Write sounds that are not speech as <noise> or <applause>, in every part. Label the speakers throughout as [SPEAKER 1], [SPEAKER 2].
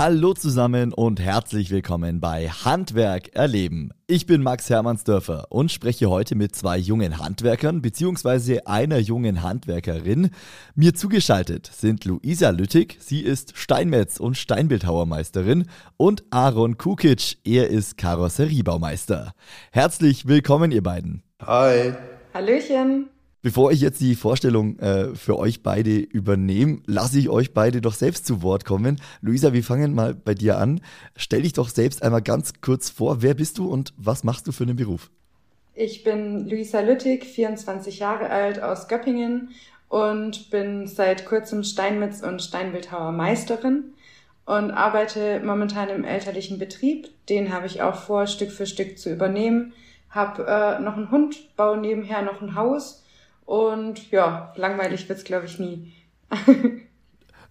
[SPEAKER 1] Hallo zusammen und herzlich willkommen bei Handwerk erleben. Ich bin Max Hermannsdörfer und spreche heute mit zwei jungen Handwerkern bzw. einer jungen Handwerkerin. Mir zugeschaltet sind Luisa Lüttig, sie ist Steinmetz und Steinbildhauermeisterin und Aaron Kukic, er ist Karosseriebaumeister. Herzlich willkommen ihr beiden.
[SPEAKER 2] Hi.
[SPEAKER 3] Hallöchen.
[SPEAKER 1] Bevor ich jetzt die Vorstellung äh, für euch beide übernehme, lasse ich euch beide doch selbst zu Wort kommen. Luisa, wir fangen mal bei dir an. Stell dich doch selbst einmal ganz kurz vor. Wer bist du und was machst du für einen Beruf?
[SPEAKER 3] Ich bin Luisa Lüttig, 24 Jahre alt aus Göppingen und bin seit kurzem Steinmetz- und Steinbildhauer Meisterin und arbeite momentan im elterlichen Betrieb. Den habe ich auch vor, Stück für Stück zu übernehmen. Hab äh, noch einen Hund, baue nebenher noch ein Haus und ja, langweilig wird's glaube ich, nie. <laughs>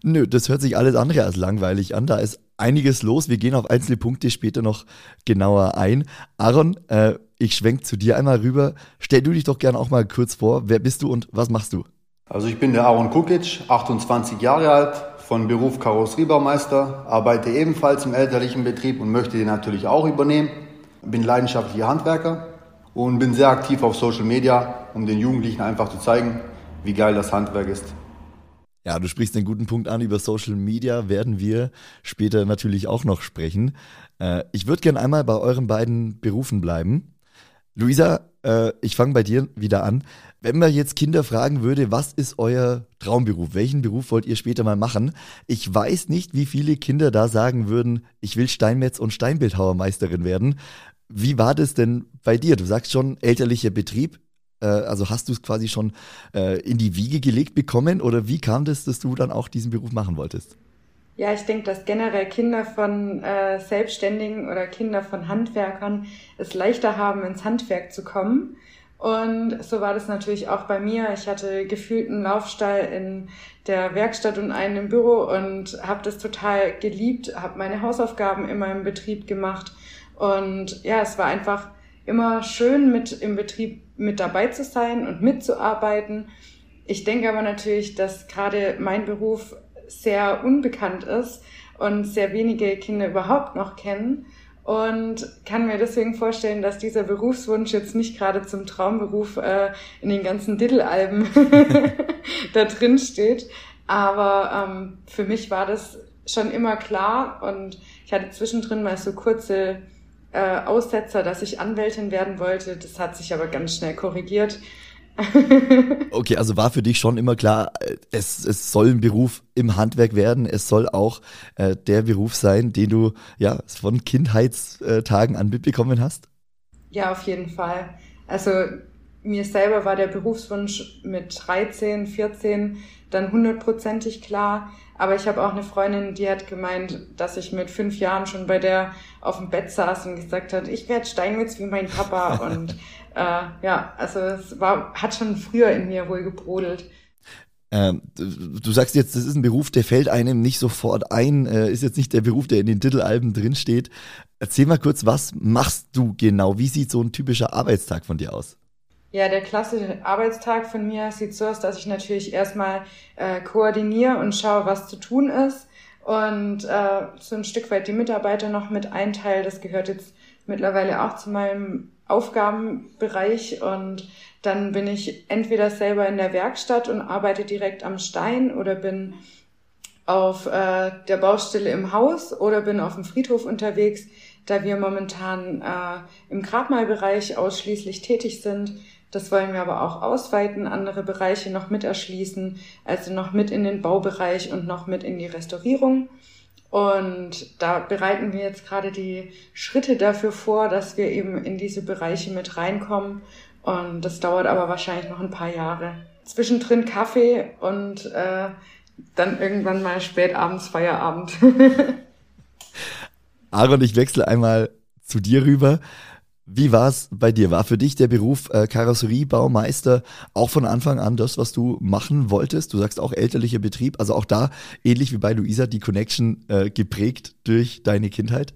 [SPEAKER 1] Nö, das hört sich alles andere als langweilig an. Da ist einiges los. Wir gehen auf einzelne Punkte später noch genauer ein. Aaron, äh, ich schwenk zu dir einmal rüber. Stell du dich doch gerne auch mal kurz vor. Wer bist du und was machst du?
[SPEAKER 2] Also ich bin der Aaron Kukic, 28 Jahre alt, von Beruf Karosseriebaumeister, arbeite ebenfalls im elterlichen Betrieb und möchte den natürlich auch übernehmen. Bin leidenschaftlicher Handwerker und bin sehr aktiv auf Social Media, um den Jugendlichen einfach zu zeigen, wie geil das Handwerk ist.
[SPEAKER 1] Ja, du sprichst einen guten Punkt an. Über Social Media werden wir später natürlich auch noch sprechen. Äh, ich würde gerne einmal bei euren beiden Berufen bleiben. Luisa, äh, ich fange bei dir wieder an. Wenn man jetzt Kinder fragen würde, was ist euer Traumberuf? Welchen Beruf wollt ihr später mal machen? Ich weiß nicht, wie viele Kinder da sagen würden, ich will Steinmetz- und Steinbildhauermeisterin werden. Wie war das denn bei dir? Du sagst schon elterlicher Betrieb. Äh, also hast du es quasi schon äh, in die Wiege gelegt bekommen oder wie kam das, dass du dann auch diesen Beruf machen wolltest?
[SPEAKER 3] Ja, ich denke, dass generell Kinder von äh, Selbstständigen oder Kinder von Handwerkern es leichter haben, ins Handwerk zu kommen. Und so war das natürlich auch bei mir. Ich hatte gefühlt einen Laufstall in der Werkstatt und einen im Büro und habe das total geliebt, habe meine Hausaufgaben immer im Betrieb gemacht und ja, es war einfach immer schön, mit im Betrieb mit dabei zu sein und mitzuarbeiten. Ich denke aber natürlich, dass gerade mein Beruf sehr unbekannt ist und sehr wenige Kinder überhaupt noch kennen und kann mir deswegen vorstellen, dass dieser Berufswunsch jetzt nicht gerade zum Traumberuf äh, in den ganzen Diddle-Alben <laughs> da drin steht. Aber ähm, für mich war das schon immer klar und ich hatte zwischendrin mal so kurze äh, Aussetzer, dass ich Anwältin werden wollte. Das hat sich aber ganz schnell korrigiert. <laughs>
[SPEAKER 1] okay, also war für dich schon immer klar, äh, es, es soll ein Beruf im Handwerk werden, es soll auch äh, der Beruf sein, den du ja von Kindheitstagen an mitbekommen hast?
[SPEAKER 3] Ja, auf jeden Fall. Also mir selber war der Berufswunsch mit 13, 14 dann hundertprozentig klar. Aber ich habe auch eine Freundin, die hat gemeint, dass ich mit fünf Jahren schon bei der auf dem Bett saß und gesagt hat, ich werde Steinmetz wie mein Papa. <laughs> und äh, ja, also es war, hat schon früher in mir wohl gebrodelt.
[SPEAKER 1] Ähm, du sagst jetzt, das ist ein Beruf, der fällt einem nicht sofort ein, äh, ist jetzt nicht der Beruf, der in den Titelalben drinsteht. Erzähl mal kurz, was machst du genau? Wie sieht so ein typischer Arbeitstag von dir aus?
[SPEAKER 3] Ja, der klassische Arbeitstag von mir sieht so aus, dass ich natürlich erstmal äh, koordiniere und schaue, was zu tun ist und äh, so ein Stück weit die Mitarbeiter noch mit einteile. Das gehört jetzt mittlerweile auch zu meinem Aufgabenbereich und dann bin ich entweder selber in der Werkstatt und arbeite direkt am Stein oder bin auf äh, der Baustelle im Haus oder bin auf dem Friedhof unterwegs, da wir momentan äh, im Grabmalbereich ausschließlich tätig sind das wollen wir aber auch ausweiten, andere Bereiche noch mit erschließen, also noch mit in den Baubereich und noch mit in die Restaurierung. Und da bereiten wir jetzt gerade die Schritte dafür vor, dass wir eben in diese Bereiche mit reinkommen. Und das dauert aber wahrscheinlich noch ein paar Jahre. Zwischendrin Kaffee und äh, dann irgendwann mal spät abends Feierabend. <laughs>
[SPEAKER 1] Aaron, ich wechsle einmal zu dir rüber. Wie war es bei dir? War für dich der Beruf äh, Karosseriebaumeister auch von Anfang an das, was du machen wolltest? Du sagst auch elterlicher Betrieb, also auch da ähnlich wie bei Luisa die Connection äh, geprägt durch deine Kindheit?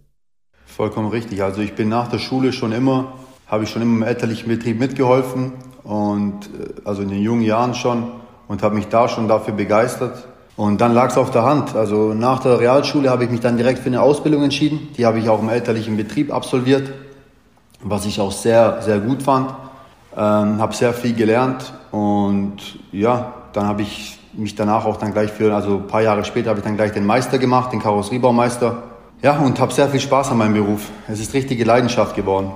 [SPEAKER 2] Vollkommen richtig. Also ich bin nach der Schule schon immer, habe ich schon immer im elterlichen Betrieb mitgeholfen und äh, also in den jungen Jahren schon und habe mich da schon dafür begeistert Und dann lag es auf der Hand. Also nach der Realschule habe ich mich dann direkt für eine Ausbildung entschieden. Die habe ich auch im elterlichen Betrieb absolviert, was ich auch sehr, sehr gut fand. Ähm, habe sehr viel gelernt und ja, dann habe ich mich danach auch dann gleich für, also ein paar Jahre später habe ich dann gleich den Meister gemacht, den Karosseriebaumeister. Ja, und habe sehr viel Spaß an meinem Beruf. Es ist richtige Leidenschaft geworden.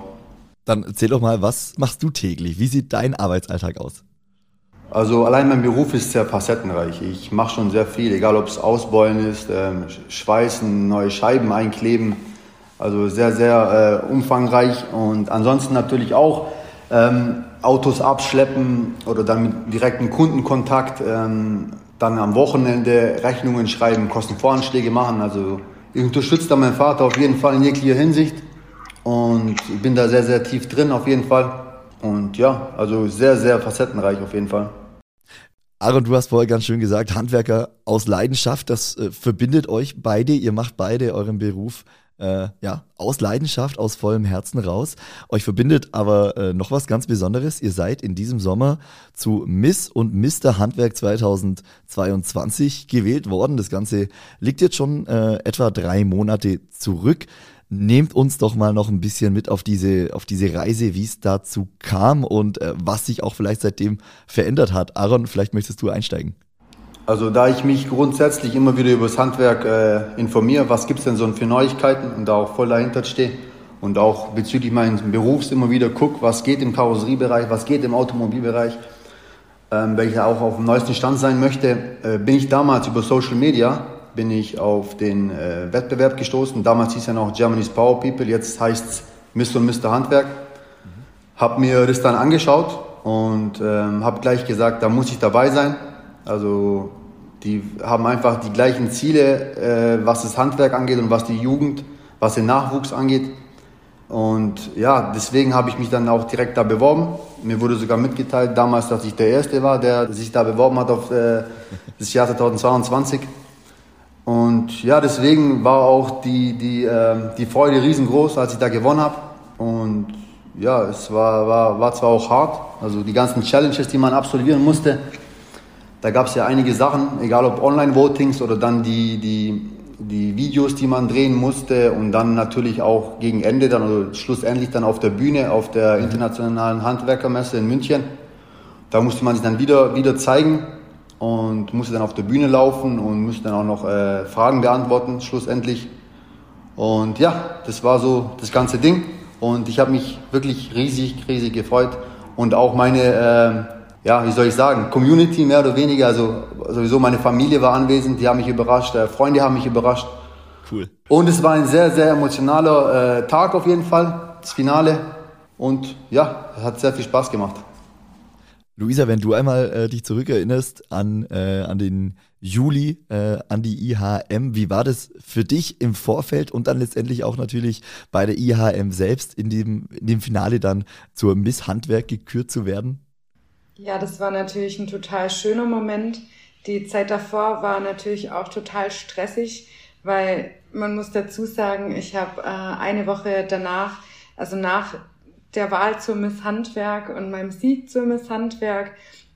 [SPEAKER 1] Dann erzähl doch mal, was machst du täglich? Wie sieht dein Arbeitsalltag aus?
[SPEAKER 2] Also allein mein Beruf ist sehr facettenreich. Ich mache schon sehr viel, egal ob es Ausbeulen ist, ähm, Schweißen, neue Scheiben einkleben. Also sehr, sehr äh, umfangreich. Und ansonsten natürlich auch ähm, Autos abschleppen oder dann mit direktem Kundenkontakt. Ähm, dann am Wochenende Rechnungen schreiben, Kostenvoranschläge machen. Also ich unterstütze da meinen Vater auf jeden Fall in jeglicher Hinsicht. Und ich bin da sehr, sehr tief drin auf jeden Fall. Und ja, also sehr, sehr facettenreich auf jeden Fall.
[SPEAKER 1] Aaron, du hast vorher ganz schön gesagt, Handwerker aus Leidenschaft, das äh, verbindet euch beide. Ihr macht beide euren Beruf äh, ja, aus Leidenschaft, aus vollem Herzen raus. Euch verbindet aber äh, noch was ganz Besonderes. Ihr seid in diesem Sommer zu Miss und Mr. Handwerk 2022 gewählt worden. Das Ganze liegt jetzt schon äh, etwa drei Monate zurück. Nehmt uns doch mal noch ein bisschen mit auf diese, auf diese Reise, wie es dazu kam und äh, was sich auch vielleicht seitdem verändert hat. Aaron, vielleicht möchtest du einsteigen.
[SPEAKER 2] Also da ich mich grundsätzlich immer wieder über das Handwerk äh, informiere, was gibt es denn so für Neuigkeiten und da auch voll dahinter stehe und auch bezüglich meines Berufs immer wieder gucke, was geht im Karosseriebereich, was geht im Automobilbereich, ähm, weil ich auch auf dem neuesten Stand sein möchte, äh, bin ich damals über Social Media bin ich auf den äh, Wettbewerb gestoßen. Damals hieß er noch Germany's Power People, jetzt heißt es Mr. und Mr. Handwerk. Mhm. Habe mir das dann angeschaut und ähm, habe gleich gesagt, da muss ich dabei sein. Also die haben einfach die gleichen Ziele, äh, was das Handwerk angeht und was die Jugend, was den Nachwuchs angeht. Und ja, deswegen habe ich mich dann auch direkt da beworben. Mir wurde sogar mitgeteilt damals, dass ich der Erste war, der sich da beworben hat auf äh, <laughs> das Jahr 2022. Und ja, deswegen war auch die, die, äh, die Freude riesengroß, als ich da gewonnen habe. Und ja, es war, war, war zwar auch hart, also die ganzen Challenges, die man absolvieren musste. Da gab es ja einige Sachen, egal ob Online-Votings oder dann die, die, die Videos, die man drehen musste und dann natürlich auch gegen Ende, dann oder schlussendlich dann auf der Bühne, auf der internationalen Handwerkermesse in München. Da musste man sich dann wieder, wieder zeigen und musste dann auf der Bühne laufen und musste dann auch noch äh, Fragen beantworten, schlussendlich. Und ja, das war so das ganze Ding. Und ich habe mich wirklich riesig, riesig gefreut. Und auch meine, äh, ja, wie soll ich sagen, Community mehr oder weniger, also sowieso meine Familie war anwesend, die haben mich überrascht, äh, Freunde haben mich überrascht. Cool. Und es war ein sehr, sehr emotionaler äh, Tag auf jeden Fall, das Finale. Und ja, es hat sehr viel Spaß gemacht.
[SPEAKER 1] Luisa, wenn du einmal äh, dich zurückerinnerst an, äh, an den Juli, äh, an die IHM, wie war das für dich im Vorfeld und dann letztendlich auch natürlich bei der IHM selbst in dem, in dem Finale dann zur Miss Handwerk gekürt zu werden?
[SPEAKER 3] Ja, das war natürlich ein total schöner Moment. Die Zeit davor war natürlich auch total stressig, weil man muss dazu sagen, ich habe äh, eine Woche danach, also nach der Wahl zur Miss Handwerk und meinem Sieg zur Miss Handwerk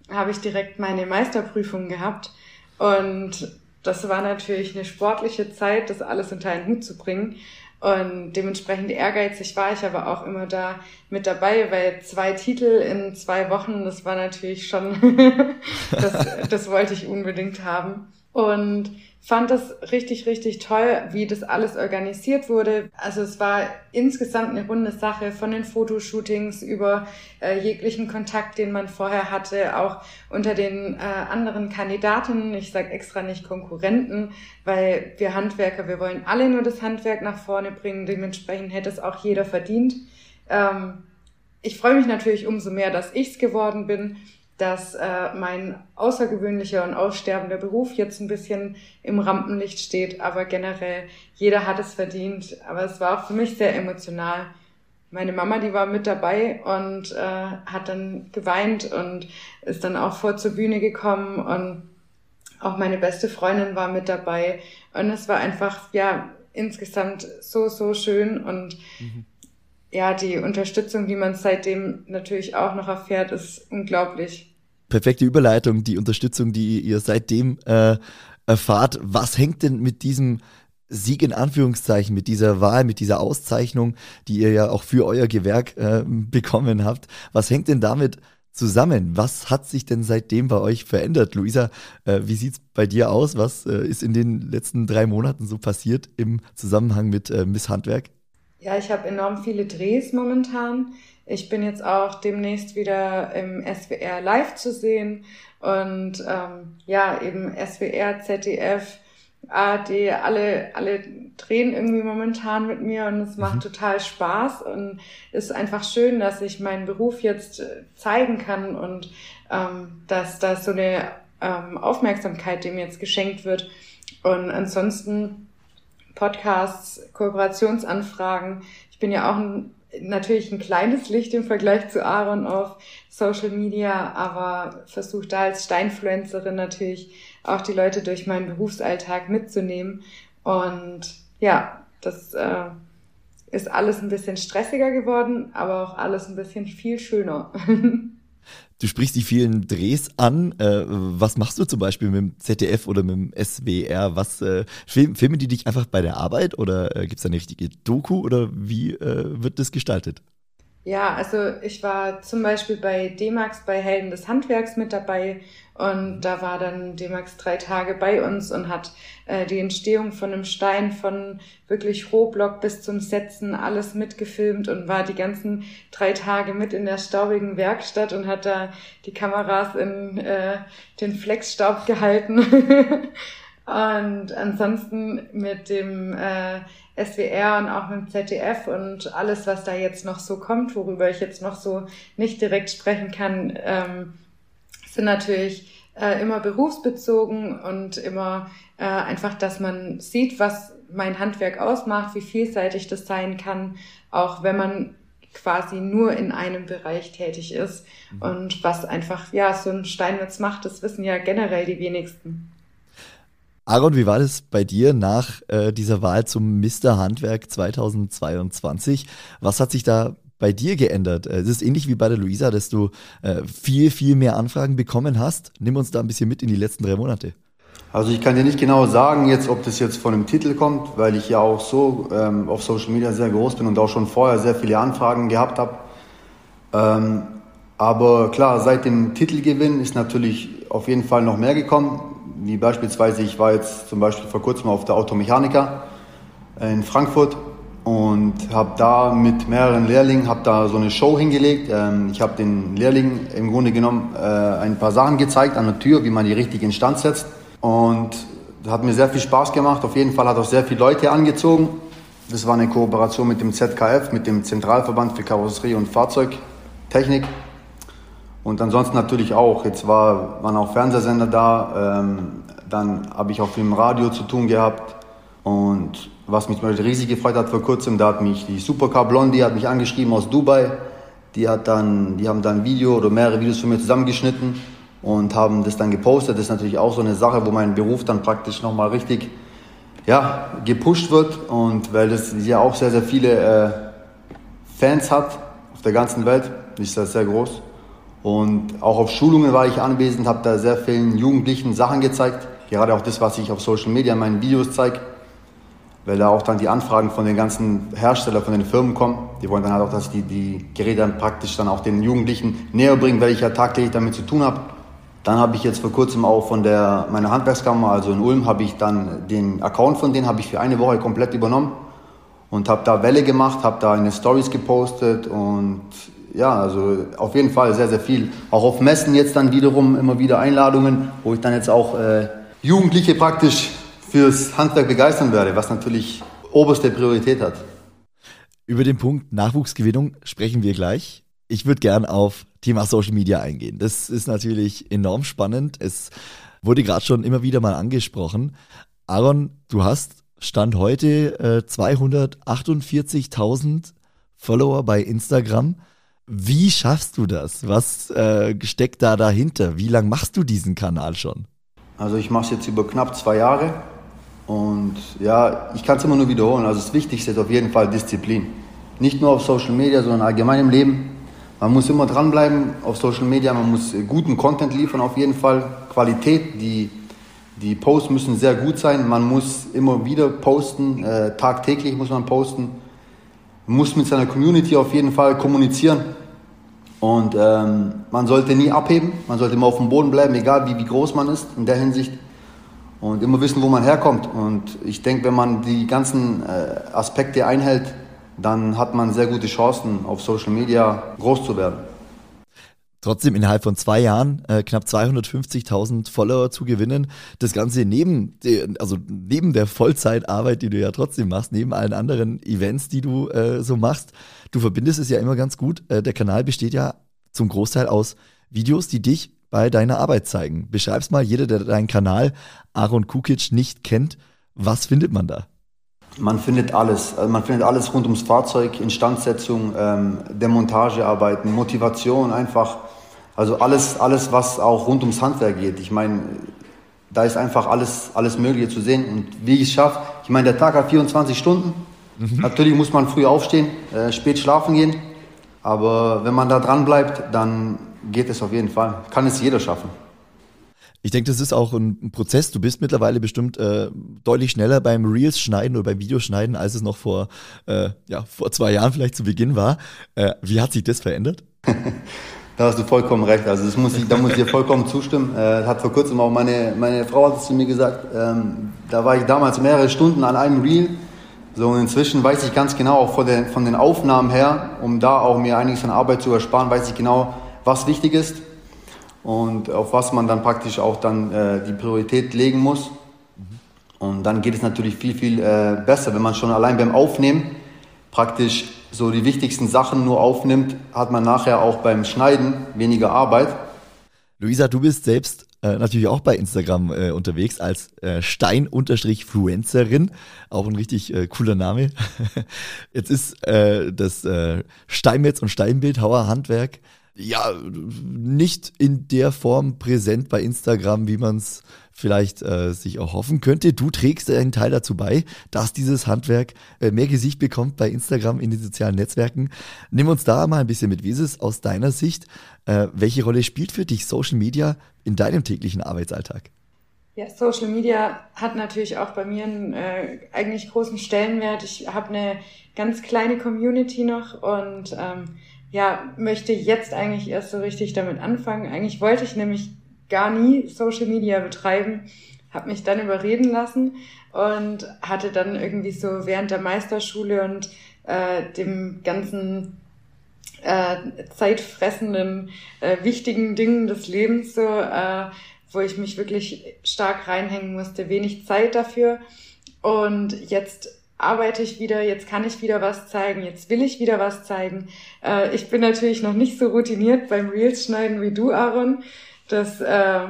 [SPEAKER 3] habe ich direkt meine Meisterprüfung gehabt. Und das war natürlich eine sportliche Zeit, das alles unter einen Hut zu bringen. Und dementsprechend ehrgeizig war ich aber auch immer da mit dabei, weil zwei Titel in zwei Wochen, das war natürlich schon, <laughs> das, das wollte ich unbedingt haben. Und fand das richtig, richtig toll, wie das alles organisiert wurde. Also es war insgesamt eine runde Sache von den Fotoshootings über äh, jeglichen Kontakt, den man vorher hatte, auch unter den äh, anderen Kandidaten. Ich sage extra nicht Konkurrenten, weil wir Handwerker, wir wollen alle nur das Handwerk nach vorne bringen. Dementsprechend hätte es auch jeder verdient. Ähm, ich freue mich natürlich umso mehr, dass ich's geworden bin dass äh, mein außergewöhnlicher und aussterbender Beruf jetzt ein bisschen im Rampenlicht steht, aber generell jeder hat es verdient. Aber es war auch für mich sehr emotional. Meine Mama, die war mit dabei und äh, hat dann geweint und ist dann auch vor zur Bühne gekommen und auch meine beste Freundin war mit dabei und es war einfach ja insgesamt so so schön und mhm ja, die Unterstützung, die man seitdem natürlich auch noch erfährt, ist unglaublich.
[SPEAKER 1] Perfekte Überleitung, die Unterstützung, die ihr seitdem äh, erfahrt. Was hängt denn mit diesem Sieg in Anführungszeichen, mit dieser Wahl, mit dieser Auszeichnung, die ihr ja auch für euer Gewerk äh, bekommen habt, was hängt denn damit zusammen? Was hat sich denn seitdem bei euch verändert? Luisa, äh, wie sieht's bei dir aus? Was äh, ist in den letzten drei Monaten so passiert im Zusammenhang mit äh, Miss Handwerk?
[SPEAKER 3] Ja, ich habe enorm viele Drehs momentan. Ich bin jetzt auch demnächst wieder im SWR live zu sehen und ähm, ja, eben SWR, ZDF, ARD, alle, alle drehen irgendwie momentan mit mir und es macht mhm. total Spaß und ist einfach schön, dass ich meinen Beruf jetzt äh, zeigen kann und ähm, dass da so eine ähm, Aufmerksamkeit dem jetzt geschenkt wird. Und ansonsten Podcasts, Kooperationsanfragen. Ich bin ja auch ein natürlich ein kleines Licht im Vergleich zu Aaron auf Social Media, aber versuche da als Steinfluencerin natürlich auch die Leute durch meinen Berufsalltag mitzunehmen. Und ja, das äh, ist alles ein bisschen stressiger geworden, aber auch alles ein bisschen viel schöner. <laughs>
[SPEAKER 1] Du sprichst die vielen Drehs an. Äh, was machst du zum Beispiel mit dem ZDF oder mit dem SWR? Was äh, film, filmen die dich einfach bei der Arbeit oder äh, gibt es da eine richtige Doku oder wie äh, wird das gestaltet?
[SPEAKER 3] Ja, also ich war zum Beispiel bei D-Max bei Helden des Handwerks mit dabei und da war dann D-Max drei Tage bei uns und hat äh, die Entstehung von einem Stein von wirklich Rohblock bis zum Setzen alles mitgefilmt und war die ganzen drei Tage mit in der staubigen Werkstatt und hat da die Kameras in äh, den Flexstaub gehalten. <laughs> und ansonsten mit dem äh, SWR und auch mit dem ZDF und alles, was da jetzt noch so kommt, worüber ich jetzt noch so nicht direkt sprechen kann, ähm, sind natürlich äh, immer berufsbezogen und immer äh, einfach, dass man sieht, was mein Handwerk ausmacht, wie vielseitig das sein kann, auch wenn man quasi nur in einem Bereich tätig ist. Mhm. Und was einfach, ja, so ein Steinmetz macht, das wissen ja generell die wenigsten.
[SPEAKER 1] Aaron, wie war das bei dir nach äh, dieser Wahl zum Mr. Handwerk 2022? Was hat sich da bei dir geändert? Äh, es ist ähnlich wie bei der Luisa, dass du äh, viel, viel mehr Anfragen bekommen hast. Nimm uns da ein bisschen mit in die letzten drei Monate.
[SPEAKER 2] Also ich kann dir nicht genau sagen, jetzt, ob das jetzt von einem Titel kommt, weil ich ja auch so ähm, auf Social Media sehr groß bin und auch schon vorher sehr viele Anfragen gehabt habe. Ähm, aber klar, seit dem Titelgewinn ist natürlich auf jeden Fall noch mehr gekommen. Wie beispielsweise, ich war jetzt zum Beispiel vor kurzem auf der Automechaniker in Frankfurt und habe da mit mehreren Lehrlingen habe da so eine Show hingelegt. Ähm, ich habe den Lehrlingen im Grunde genommen äh, ein paar Sachen gezeigt an der Tür, wie man die richtig instand setzt und das hat mir sehr viel Spaß gemacht. Auf jeden Fall hat auch sehr viele Leute angezogen. Das war eine Kooperation mit dem ZKF, mit dem Zentralverband für Karosserie und Fahrzeugtechnik. Und ansonsten natürlich auch. Jetzt war, waren auch Fernsehsender da. Ähm, dann habe ich auch viel im Radio zu tun gehabt. Und was mich riesig gefreut hat vor kurzem, da hat mich die Supercar Blondie hat mich angeschrieben aus Dubai. Die, hat dann, die haben dann ein Video oder mehrere Videos von mir zusammengeschnitten und haben das dann gepostet. Das ist natürlich auch so eine Sache, wo mein Beruf dann praktisch nochmal richtig ja, gepusht wird und weil das ja auch sehr, sehr viele äh, Fans hat auf der ganzen Welt, ist das sehr groß. Und auch auf Schulungen war ich anwesend, habe da sehr vielen Jugendlichen Sachen gezeigt, gerade auch das, was ich auf Social Media in meinen Videos zeige weil da auch dann die Anfragen von den ganzen Herstellern, von den Firmen kommen. Die wollen dann halt auch, dass die, die Geräte dann praktisch dann auch den Jugendlichen näher bringen, weil ich ja tagtäglich damit zu tun habe. Dann habe ich jetzt vor kurzem auch von der, meiner Handwerkskammer, also in Ulm, habe ich dann den Account von denen habe ich für eine Woche komplett übernommen und habe da Welle gemacht, habe da eine Stories gepostet und ja, also auf jeden Fall sehr, sehr viel. Auch auf Messen jetzt dann wiederum immer wieder Einladungen, wo ich dann jetzt auch äh, Jugendliche praktisch fürs Handwerk begeistern werde, was natürlich oberste Priorität hat.
[SPEAKER 1] Über den Punkt Nachwuchsgewinnung sprechen wir gleich. Ich würde gern auf Thema Social Media eingehen. Das ist natürlich enorm spannend. Es wurde gerade schon immer wieder mal angesprochen. Aaron, du hast Stand heute äh, 248.000 Follower bei Instagram. Wie schaffst du das? Was äh, steckt da dahinter? Wie lange machst du diesen Kanal schon?
[SPEAKER 2] Also ich mache es jetzt über knapp zwei Jahre und ja, ich kann es immer nur wiederholen. Also das Wichtigste ist auf jeden Fall Disziplin. Nicht nur auf Social Media, sondern allgemein im Leben. Man muss immer dranbleiben auf Social Media, man muss guten Content liefern auf jeden Fall, Qualität, die, die Posts müssen sehr gut sein, man muss immer wieder posten, äh, tagtäglich muss man posten, man muss mit seiner Community auf jeden Fall kommunizieren und ähm, man sollte nie abheben, man sollte immer auf dem Boden bleiben, egal wie, wie groß man ist in der Hinsicht. Und immer wissen, wo man herkommt. Und ich denke, wenn man die ganzen äh, Aspekte einhält, dann hat man sehr gute Chancen, auf Social Media groß zu werden.
[SPEAKER 1] Trotzdem innerhalb von zwei Jahren äh, knapp 250.000 Follower zu gewinnen, das Ganze neben, also neben der Vollzeitarbeit, die du ja trotzdem machst, neben allen anderen Events, die du äh, so machst, du verbindest es ja immer ganz gut. Äh, der Kanal besteht ja zum Großteil aus Videos, die dich bei deiner Arbeit zeigen. Beschreib's mal, jeder, der deinen Kanal Aaron Kukic nicht kennt, was findet man da?
[SPEAKER 2] Man findet alles. Also man findet alles rund ums Fahrzeug, Instandsetzung, ähm, Demontagearbeiten, Motivation einfach. Also alles, alles, was auch rund ums Handwerk geht. Ich meine, da ist einfach alles, alles Mögliche zu sehen. Und wie ich es schaffe, ich meine, der Tag hat 24 Stunden. Mhm. Natürlich muss man früh aufstehen, äh, spät schlafen gehen. Aber wenn man da dran bleibt, dann geht es auf jeden Fall. Kann es jeder schaffen.
[SPEAKER 1] Ich denke, das ist auch ein Prozess. Du bist mittlerweile bestimmt äh, deutlich schneller beim Reels schneiden oder beim Videoschneiden, als es noch vor, äh, ja, vor zwei Jahren vielleicht zu Beginn war. Äh, wie hat sich das verändert? <laughs>
[SPEAKER 2] da hast du vollkommen recht. Also das muss ich, da muss ich dir vollkommen zustimmen. Äh, hat vor kurzem auch meine, meine Frau hat es zu mir gesagt. Ähm, da war ich damals mehrere Stunden an einem Reel. So, und inzwischen weiß ich ganz genau, auch von den, von den Aufnahmen her, um da auch mir einiges an Arbeit zu ersparen, weiß ich genau, was wichtig ist und auf was man dann praktisch auch dann äh, die Priorität legen muss. Und dann geht es natürlich viel, viel äh, besser, wenn man schon allein beim Aufnehmen praktisch so die wichtigsten Sachen nur aufnimmt, hat man nachher auch beim Schneiden weniger Arbeit.
[SPEAKER 1] Luisa, du bist selbst äh, natürlich auch bei Instagram äh, unterwegs als äh, Stein-Fluencerin. Auch ein richtig äh, cooler Name. <laughs> Jetzt ist äh, das äh, Steinmetz- und Steinbildhauer Handwerk ja, nicht in der Form präsent bei Instagram, wie man es vielleicht äh, sich auch hoffen könnte. Du trägst einen Teil dazu bei, dass dieses Handwerk äh, mehr Gesicht bekommt bei Instagram in den sozialen Netzwerken. Nimm uns da mal ein bisschen mit. Wie ist es aus deiner Sicht? Äh, welche Rolle spielt für dich Social Media in deinem täglichen Arbeitsalltag?
[SPEAKER 3] Ja, Social Media hat natürlich auch bei mir einen äh, eigentlich großen Stellenwert. Ich habe eine ganz kleine Community noch und ähm, ja, möchte jetzt eigentlich erst so richtig damit anfangen. Eigentlich wollte ich nämlich gar nie Social Media betreiben, habe mich dann überreden lassen und hatte dann irgendwie so während der Meisterschule und äh, dem ganzen äh, zeitfressenden, äh, wichtigen Dingen des Lebens so, äh, wo ich mich wirklich stark reinhängen musste, wenig Zeit dafür. Und jetzt arbeite ich wieder, jetzt kann ich wieder was zeigen, jetzt will ich wieder was zeigen. Äh, ich bin natürlich noch nicht so routiniert beim Reels schneiden wie du, Aaron. Das, äh,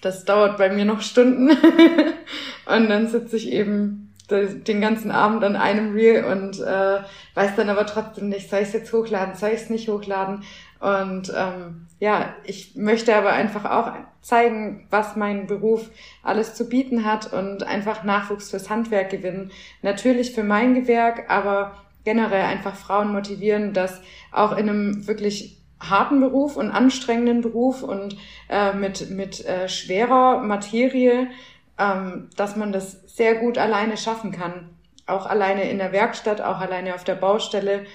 [SPEAKER 3] das dauert bei mir noch Stunden. <laughs> und dann sitze ich eben den ganzen Abend an einem Reel und äh, weiß dann aber trotzdem nicht, soll ich es jetzt hochladen, soll ich es nicht hochladen. Und ähm, ja, ich möchte aber einfach auch zeigen, was mein Beruf alles zu bieten hat und einfach Nachwuchs fürs Handwerk gewinnen. Natürlich für mein Gewerk, aber generell einfach Frauen motivieren, dass auch in einem wirklich harten Beruf und anstrengenden Beruf und äh, mit, mit äh, schwerer Materie, ähm, dass man das sehr gut alleine schaffen kann. Auch alleine in der Werkstatt, auch alleine auf der Baustelle.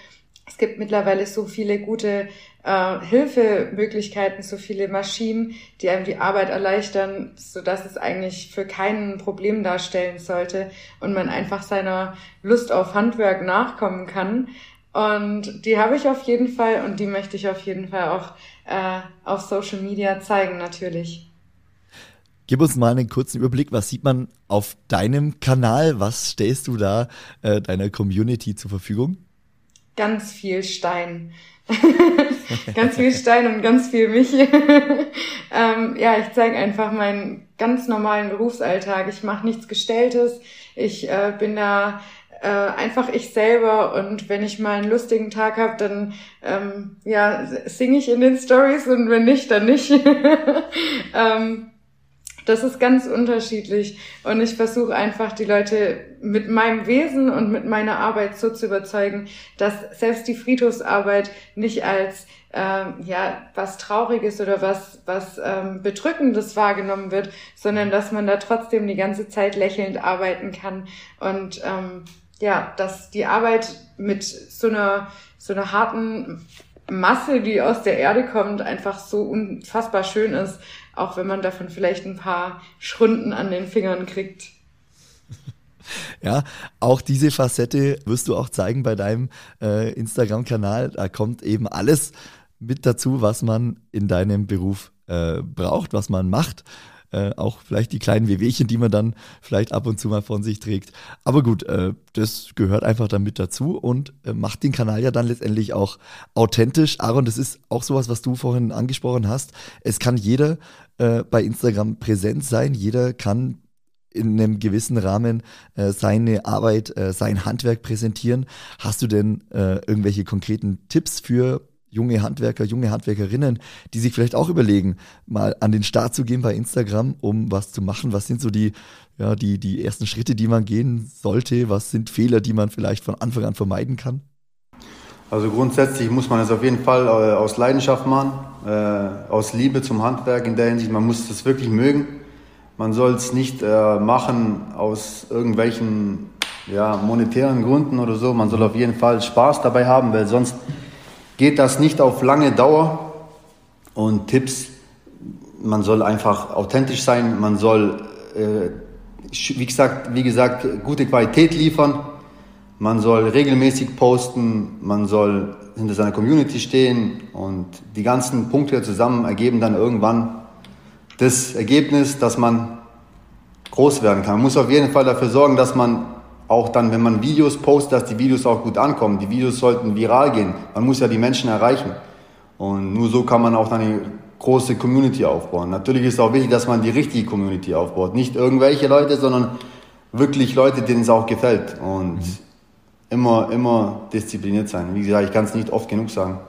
[SPEAKER 3] Es gibt mittlerweile so viele gute äh, Hilfemöglichkeiten, so viele Maschinen, die einem die Arbeit erleichtern, so dass es eigentlich für keinen Problem darstellen sollte und man einfach seiner Lust auf Handwerk nachkommen kann. Und die habe ich auf jeden Fall und die möchte ich auf jeden Fall auch äh, auf Social Media zeigen, natürlich.
[SPEAKER 1] Gib uns mal einen kurzen Überblick. Was sieht man auf deinem Kanal? Was stellst du da äh, deiner Community zur Verfügung?
[SPEAKER 3] Ganz viel Stein. <laughs> ganz viel Stein und ganz viel mich. <laughs> ähm, ja, ich zeige einfach meinen ganz normalen Berufsalltag. Ich mache nichts Gestelltes. Ich äh, bin da äh, einfach ich selber und wenn ich mal einen lustigen Tag habe, dann ähm, ja singe ich in den Stories und wenn nicht, dann nicht. <laughs> ähm, Das ist ganz unterschiedlich. Und ich versuche einfach, die Leute mit meinem Wesen und mit meiner Arbeit so zu überzeugen, dass selbst die Friedhofsarbeit nicht als ähm, ja was Trauriges oder was was ähm, Bedrückendes wahrgenommen wird, sondern dass man da trotzdem die ganze Zeit lächelnd arbeiten kann und ähm, ja, dass die Arbeit mit so einer so einer harten Masse, die aus der Erde kommt, einfach so unfassbar schön ist, auch wenn man davon vielleicht ein paar Schrunden an den Fingern kriegt. <laughs>
[SPEAKER 1] Ja, auch diese Facette wirst du auch zeigen bei deinem äh, Instagram-Kanal. Da kommt eben alles mit dazu, was man in deinem Beruf äh, braucht, was man macht. Äh, auch vielleicht die kleinen Wehwehchen, die man dann vielleicht ab und zu mal von sich trägt. Aber gut, äh, das gehört einfach dann mit dazu und äh, macht den Kanal ja dann letztendlich auch authentisch. Aaron, das ist auch sowas, was du vorhin angesprochen hast. Es kann jeder äh, bei Instagram präsent sein. Jeder kann in einem gewissen Rahmen äh, seine Arbeit, äh, sein Handwerk präsentieren. Hast du denn äh, irgendwelche konkreten Tipps für junge Handwerker, junge Handwerkerinnen, die sich vielleicht auch überlegen, mal an den Start zu gehen bei Instagram, um was zu machen? Was sind so die, ja, die, die ersten Schritte, die man gehen sollte? Was sind Fehler, die man vielleicht von Anfang an vermeiden kann?
[SPEAKER 2] Also grundsätzlich muss man es auf jeden Fall äh, aus Leidenschaft machen, äh, aus Liebe zum Handwerk in der Hinsicht. Man muss es wirklich mögen. Man soll es nicht äh, machen aus irgendwelchen ja, monetären Gründen oder so. Man soll auf jeden Fall Spaß dabei haben, weil sonst geht das nicht auf lange Dauer. Und Tipps, man soll einfach authentisch sein, man soll, äh, wie, gesagt, wie gesagt, gute Qualität liefern, man soll regelmäßig posten, man soll hinter seiner Community stehen und die ganzen Punkte zusammen ergeben dann irgendwann das Ergebnis, dass man groß werden kann. Man muss auf jeden Fall dafür sorgen, dass man auch dann, wenn man Videos postet, dass die Videos auch gut ankommen. Die Videos sollten viral gehen. Man muss ja die Menschen erreichen. Und nur so kann man auch dann eine große Community aufbauen. Natürlich ist es auch wichtig, dass man die richtige Community aufbaut. Nicht irgendwelche Leute, sondern wirklich Leute, denen es auch gefällt. Und mhm. immer, immer diszipliniert sein. Wie gesagt, ich kann es nicht oft genug sagen.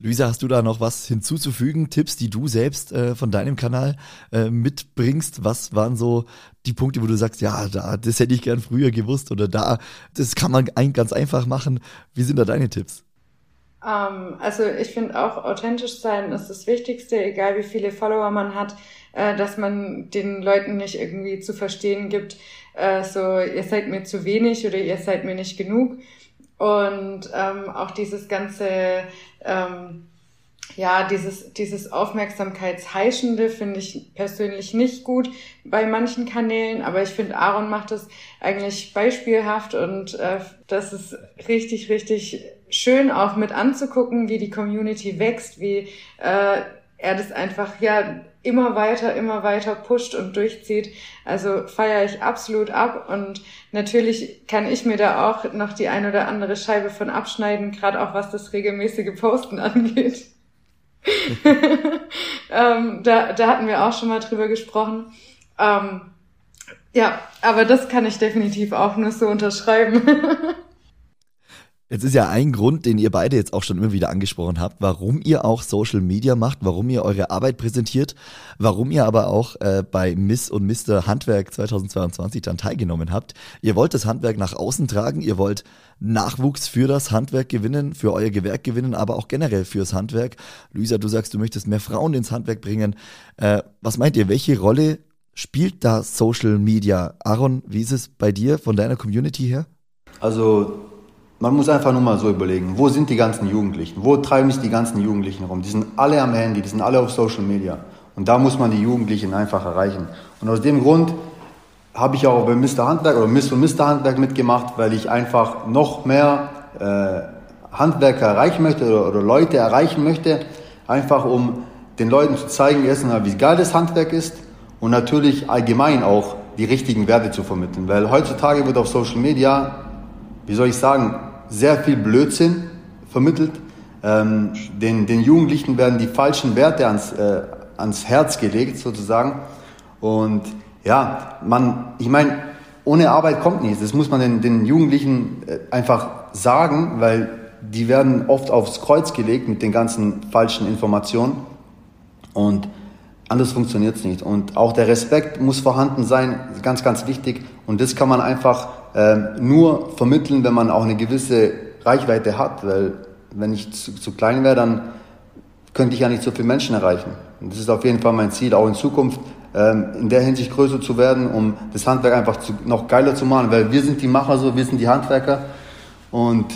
[SPEAKER 1] Luisa, hast du da noch was hinzuzufügen? Tipps, die du selbst äh, von deinem Kanal äh, mitbringst? Was waren so die Punkte, wo du sagst, ja, da, das hätte ich gern früher gewusst oder da, das kann man ein, ganz einfach machen. Wie sind da deine Tipps?
[SPEAKER 3] Um, ähm, also ich finde auch authentisch sein ist das Wichtigste, egal wie viele Follower man hat, äh, dass man den Leuten nicht irgendwie zu verstehen gibt, äh, so ihr seid mir zu wenig oder ihr seid mir nicht genug. Und ähm, auch dieses ganze, ähm, ja, dieses, dieses Aufmerksamkeitsheischende finde ich persönlich nicht gut bei manchen Kanälen, aber ich finde, Aaron macht das eigentlich beispielhaft und äh, das ist richtig, richtig schön auch mit anzugucken, wie die Community wächst, wie äh, er das einfach, ja, immer weiter, immer weiter pusht und durchzieht. Also feiere ich absolut ab und natürlich kann ich mir da auch noch die ein oder andere Scheibe von abschneiden, gerade auch was das regelmäßige Posten <laughs> angeht. <laughs> ähm, da, da hatten wir auch schon mal drüber gesprochen. Ähm, ja, aber das kann ich definitiv auch nur so unterschreiben. <laughs>
[SPEAKER 1] Jetzt ist ja ein Grund, den ihr beide jetzt auch schon immer wieder angesprochen habt, warum ihr auch Social Media macht, warum ihr eure Arbeit präsentiert, warum ihr aber auch äh, bei Miss und Mr. Handwerk 2022 dann teilgenommen habt. Ihr wollt das Handwerk nach außen tragen, ihr wollt Nachwuchs für das Handwerk gewinnen, für euer Gewerk gewinnen, aber auch generell fürs Handwerk. Luisa, du sagst, du möchtest mehr Frauen ins Handwerk bringen. Äh, was meint ihr, welche Rolle spielt da Social Media? Aaron, wie ist es bei dir von deiner Community her?
[SPEAKER 2] Also man muss einfach nur mal so überlegen, wo sind die ganzen Jugendlichen? Wo treiben sich die ganzen Jugendlichen rum? Die sind alle am Handy, die sind alle auf Social Media. Und da muss man die Jugendlichen einfach erreichen. Und aus dem Grund habe ich auch bei Mr. Handwerk oder Miss und Mr. Handwerk mitgemacht, weil ich einfach noch mehr äh, Handwerker erreichen möchte oder, oder, Leute erreichen möchte, einfach um den Leuten zu zeigen, erstens wie geil das Handwerk ist und natürlich allgemein auch die richtigen Werte zu vermitteln. Weil heutzutage wird auf Social Media, wie soll ich sagen, sehr viel Blödsinn vermittelt. Ähm, den, den Jugendlichen werden die falschen Werte ans, äh, ans Herz gelegt, sozusagen. Und ja, man, ich meine, ohne Arbeit kommt nichts. Das muss man den, den Jugendlichen äh, einfach sagen, weil die werden oft aufs Kreuz gelegt mit den ganzen falschen Informationen. Und Anders funktioniert es nicht. Und auch der Respekt muss vorhanden sein, ganz, ganz wichtig. Und das kann man einfach nur vermitteln, wenn man auch eine gewisse Reichweite hat. Weil wenn ich zu, zu klein wäre, dann könnte ich ja nicht so viele Menschen erreichen. Und das ist auf jeden Fall mein Ziel, auch in Zukunft ähm, in der Hinsicht größer zu werden, um das Handwerk einfach zu, noch geiler zu machen. Weil wir sind die Macher so, wir sind die Handwerker. Und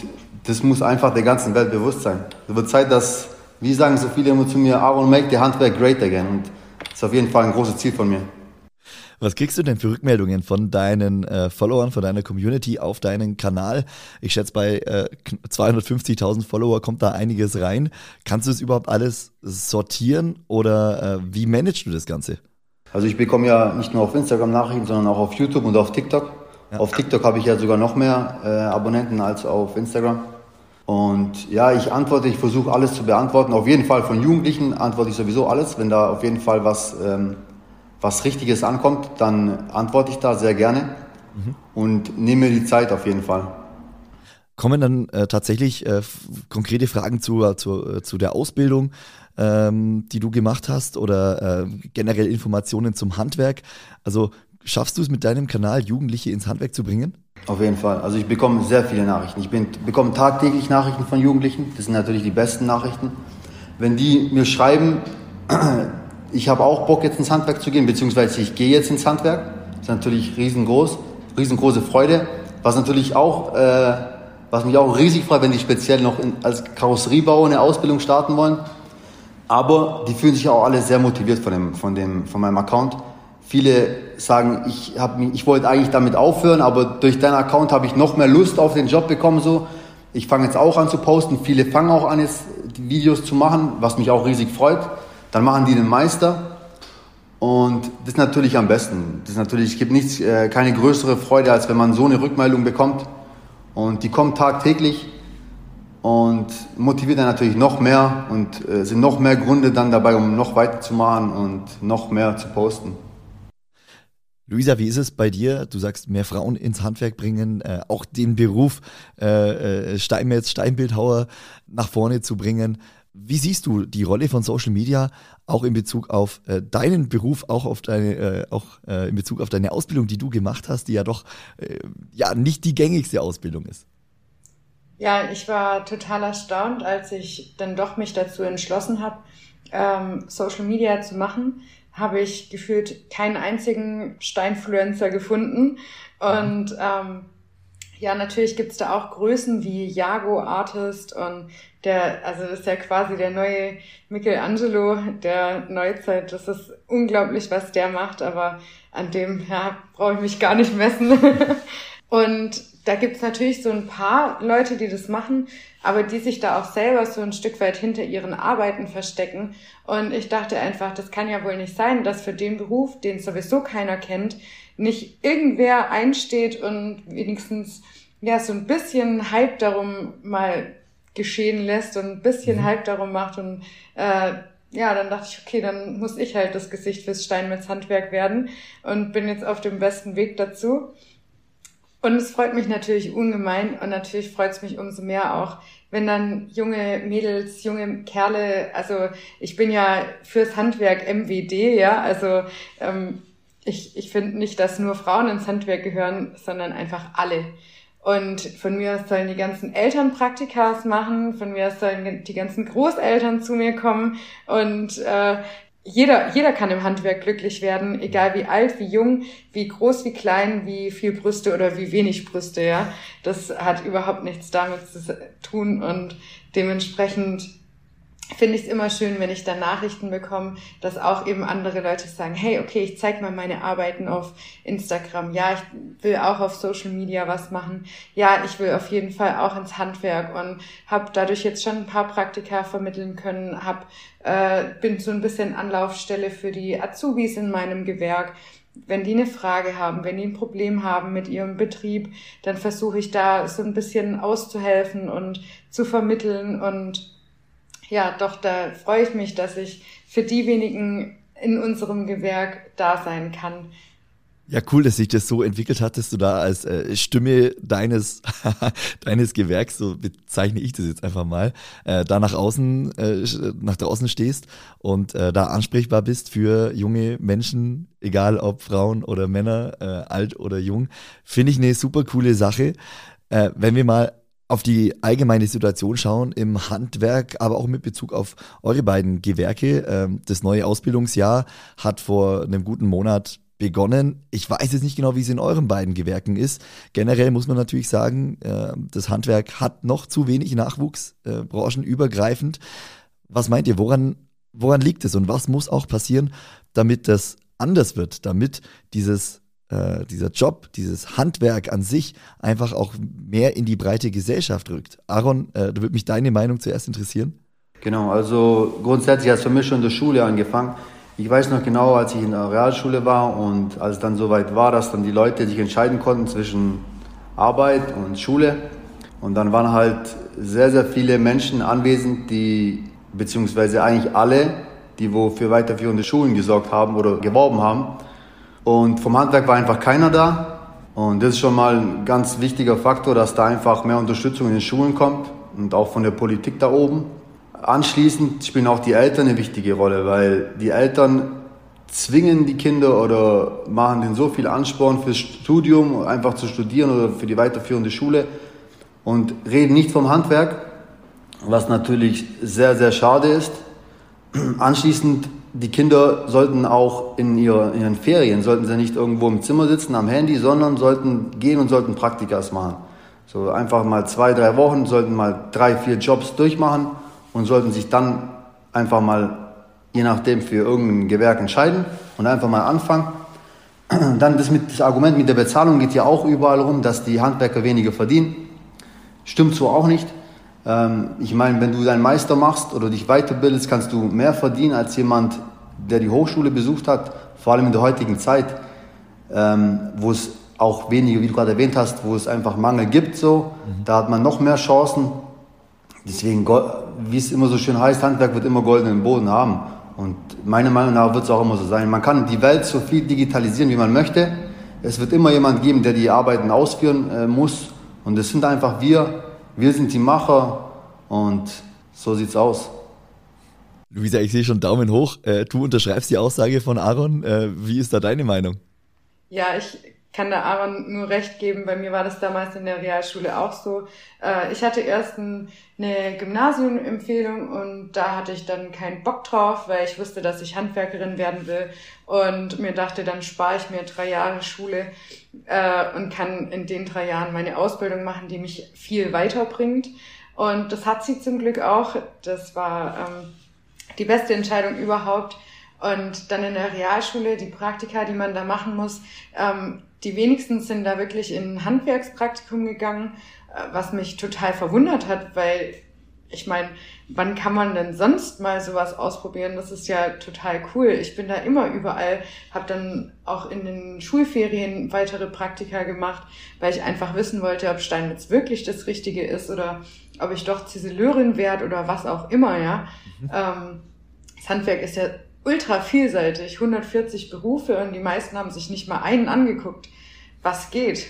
[SPEAKER 2] das muss einfach der ganzen Welt bewusst sein. Es wird Zeit, dass, wie sagen so viele immer zu mir, Aaron, make the Handwerk great again. Und ist auf jeden Fall ein großes Ziel von mir.
[SPEAKER 1] Was kriegst du denn für Rückmeldungen von deinen äh, Followern, von deiner Community auf deinen Kanal? Ich schätze, bei äh, 250.000 Follower kommt da einiges rein. Kannst du es überhaupt alles sortieren oder äh, wie managst du das Ganze?
[SPEAKER 2] Also ich bekomme ja nicht nur auf Instagram Nachrichten, sondern auch auf YouTube und auf TikTok. Ja. Auf TikTok habe ich ja sogar noch mehr äh, Abonnenten als auf Instagram. Und ja, ich antworte, ich versuche alles zu beantworten. Auf jeden Fall von Jugendlichen antworte ich sowieso alles. Wenn da auf jeden Fall was, ähm, was Richtiges ankommt, dann antworte ich da sehr gerne mhm. und nehme die Zeit auf jeden Fall.
[SPEAKER 1] Kommen dann äh, tatsächlich äh, konkrete Fragen zu, zu, äh, zu der Ausbildung, ähm, die du gemacht hast oder äh, generell Informationen zum Handwerk? Also schaffst du es mit deinem Kanal, Jugendliche ins Handwerk zu bringen?
[SPEAKER 2] Auf jeden Fall. Also ich bekomme sehr viele Nachrichten. Ich bin, bekomme tagtäglich Nachrichten von Jugendlichen. Das sind natürlich die besten Nachrichten. Wenn die mir schreiben, ich habe auch Bock jetzt ins Handwerk zu gehen, beziehungsweise ich gehe jetzt ins Handwerk, das ist natürlich riesengroß, riesengroße Freude. Was natürlich auch, äh, was mich auch riesig freut, wenn die speziell noch in, als Karosseriebauer eine Ausbildung starten wollen. Aber die fühlen sich auch alle sehr motiviert von, dem, von, dem, von meinem Account. Viele sagen, ich, hab, ich wollte eigentlich damit aufhören, aber durch deinen Account habe ich noch mehr Lust auf den Job bekommen. So. Ich fange jetzt auch an zu posten. Viele fangen auch an, jetzt Videos zu machen, was mich auch riesig freut. Dann machen die den Meister. Und das ist natürlich am besten. Das ist natürlich, es gibt nichts, äh, keine größere Freude, als wenn man so eine Rückmeldung bekommt. Und die kommt tagtäglich und motiviert dann natürlich noch mehr und äh, sind noch mehr Gründe dann dabei, um noch weiterzumachen und noch mehr zu posten.
[SPEAKER 1] Luisa, wie ist es bei dir? Du sagst, mehr Frauen ins Handwerk bringen, äh, auch den Beruf äh, äh, Steinmetz, Steinbildhauer nach vorne zu bringen. Wie siehst du die Rolle von Social Media auch in Bezug auf äh, deinen Beruf, auch auf deine, äh, auch äh, in Bezug auf deine Ausbildung, die du gemacht hast, die ja doch äh, ja nicht die gängigste Ausbildung ist?
[SPEAKER 3] Ja, ich war total erstaunt, als ich dann doch mich dazu entschlossen habe, ähm, Social Media zu machen habe ich gefühlt keinen einzigen Steinfluencer gefunden. Und ähm, ja, natürlich gibt's da auch Größen wie Jago Artist und der, also das ist ja quasi der neue Michelangelo der Neuzeit. Das ist unglaublich, was der macht, aber an dem ja, brauche ich mich gar nicht messen. <laughs> und da gibt's natürlich so ein paar Leute, die das machen, aber die sich da auch selber so ein Stück weit hinter ihren Arbeiten verstecken. Und ich dachte einfach, das kann ja wohl nicht sein, dass für den Beruf, den sowieso keiner kennt, nicht irgendwer einsteht und wenigstens ja so ein bisschen Hype darum mal geschehen lässt und ein bisschen mhm. Hype darum macht und äh, ja, dann dachte ich, okay, dann muss ich halt das Gesicht fürs Steinmetzhandwerk werden und bin jetzt auf dem besten Weg dazu. Und es freut mich natürlich ungemein und natürlich freut es mich umso mehr auch, wenn dann junge Mädels, junge Kerle, also ich bin ja fürs Handwerk MWD, ja, also ähm, ich, ich finde nicht, dass nur Frauen ins Handwerk gehören, sondern einfach alle. Und von mir aus sollen die ganzen Eltern Praktikas machen, von mir aus sollen die ganzen Großeltern zu mir kommen und äh, jeder, jeder kann im Handwerk glücklich werden, egal wie alt, wie jung, wie groß, wie klein, wie viel Brüste oder wie wenig Brüste, ja. Das hat überhaupt nichts damit zu tun und dementsprechend finde ich es immer schön, wenn ich dann Nachrichten bekomme, dass auch eben andere Leute sagen, hey, okay, ich zeig mal meine Arbeiten auf Instagram. Ja, ich will auch auf Social Media was machen. Ja, ich will auf jeden Fall auch ins Handwerk und habe dadurch jetzt schon ein paar Praktika vermitteln können, hab, äh, bin so ein bisschen Anlaufstelle für die Azubis in meinem Gewerk wenn die eine Frage haben, wenn die ein Problem haben mit ihrem Betrieb, dann versuche ich da so ein bisschen auszuhelfen und zu vermitteln und ja, doch, da freue ich mich, dass ich für die wenigen in unserem Gewerk da sein kann.
[SPEAKER 1] Ja, cool, dass sich das so entwickelt hat, dass du da als äh, Stimme deines, <laughs> deines Gewerks, so bezeichne ich das jetzt einfach mal, äh, da nach außen, äh, nach draußen stehst und äh, da ansprechbar bist für junge Menschen, egal ob Frauen oder Männer, äh, alt oder jung. Finde ich eine super coole Sache. Äh, wenn wir mal auf die allgemeine Situation schauen im Handwerk, aber auch mit Bezug auf eure beiden Gewerke. Ähm, das neue Ausbildungsjahr hat vor einem guten Monat begonnen. Ich weiß jetzt nicht genau, wie es in euren beiden Gewerken ist. Generell muss man natürlich sagen, äh, das Handwerk hat noch zu wenig Nachwuchs, äh, branchenübergreifend. Was meint ihr, woran, woran liegt es und was muss auch passieren, damit das anders wird, damit dieses, äh, dieser Job, dieses Handwerk an sich einfach auch mehr in die breite Gesellschaft rückt? Aaron, äh, da würde mich deine Meinung zuerst interessieren.
[SPEAKER 2] Genau, also grundsätzlich hat es für mich schon in der Schule angefangen ich weiß noch genau, als ich in der Realschule war und als es dann soweit war, dass dann die Leute sich entscheiden konnten zwischen Arbeit und Schule. Und dann waren halt sehr, sehr viele Menschen anwesend, die, beziehungsweise eigentlich alle, die wo für weiterführende Schulen gesorgt haben oder geworben haben. Und vom Handwerk war einfach keiner da. Und das ist schon mal ein ganz wichtiger Faktor, dass da einfach mehr Unterstützung in den Schulen kommt und auch von der Politik da oben. Anschließend spielen auch die Eltern eine wichtige Rolle, weil die Eltern zwingen die Kinder oder machen denen so viel Ansporn fürs Studium, einfach zu studieren oder für die weiterführende Schule und reden nicht vom Handwerk, was natürlich sehr, sehr schade ist. <clears throat> Anschließend, die Kinder sollten auch in, ihrer, in ihren Ferien, sollten sie nicht irgendwo im Zimmer sitzen am Handy, sondern sollten gehen und sollten Praktikas machen. So einfach mal zwei, drei Wochen, sollten mal drei, vier Jobs durchmachen und sollten sich dann einfach mal, je nachdem, für irgendein Gewerk entscheiden und einfach mal anfangen. <clears throat> Dann das, mit, das Argument mit der Bezahlung geht ja auch überall rum, dass die Handwerker weniger verdienen. Stimmt so auch nicht. Ähm, ich meine, wenn du deinen Meister machst oder dich weiterbildest, kannst du mehr verdienen als jemand, der die Hochschule besucht hat, vor allem in der heutigen Zeit, ähm, wo es auch weniger, wie du gerade erwähnt hast, wo es einfach Mangel gibt, so, mhm. da hat man noch mehr Chancen. Deswegen wie es immer so schön heißt, Handwerk wird immer goldenen Boden haben. Und meiner Meinung nach wird es auch immer so sein. Man kann die Welt so viel digitalisieren, wie man möchte. Es wird immer jemand geben, der die Arbeiten ausführen äh, muss. Und es sind einfach wir. Wir sind die Macher. Und so sieht's aus.
[SPEAKER 1] Luisa, ich sehe schon Daumen hoch. Äh, du unterschreibst die Aussage von Aaron. Äh, wie ist da deine Meinung?
[SPEAKER 3] Ja, ich kann da Aaron nur recht geben. Bei mir war das damals in der Realschule auch so. Äh, ich hatte erst ein, eine Gymnasiumempfehlung und da hatte ich dann keinen Bock drauf, weil ich wusste, dass ich Handwerkerin werden will und mir dachte, dann spare ich mir drei Jahre Schule äh, und kann in den drei Jahren meine Ausbildung machen, die mich viel weiterbringt. Und das hat sie zum Glück auch. Das war ähm, die beste Entscheidung überhaupt. Und dann in der Realschule, die Praktika, die man da machen muss, ähm, die wenigsten sind da wirklich in Handwerkspraktikum gegangen, äh, was mich total verwundert hat, weil ich meine, wann kann man denn sonst mal sowas ausprobieren? Das ist ja total cool. Ich bin da immer überall, habe dann auch in den Schulferien weitere Praktika gemacht, weil ich einfach wissen wollte, ob Steinmetz wirklich das Richtige ist oder ob ich doch Ziseleurin werde oder was auch immer, ja. Mhm. Ähm, das Handwerk ist ja ultra vielseitig, 140 Berufe und die meisten haben sich nicht mal einen angeguckt, was geht.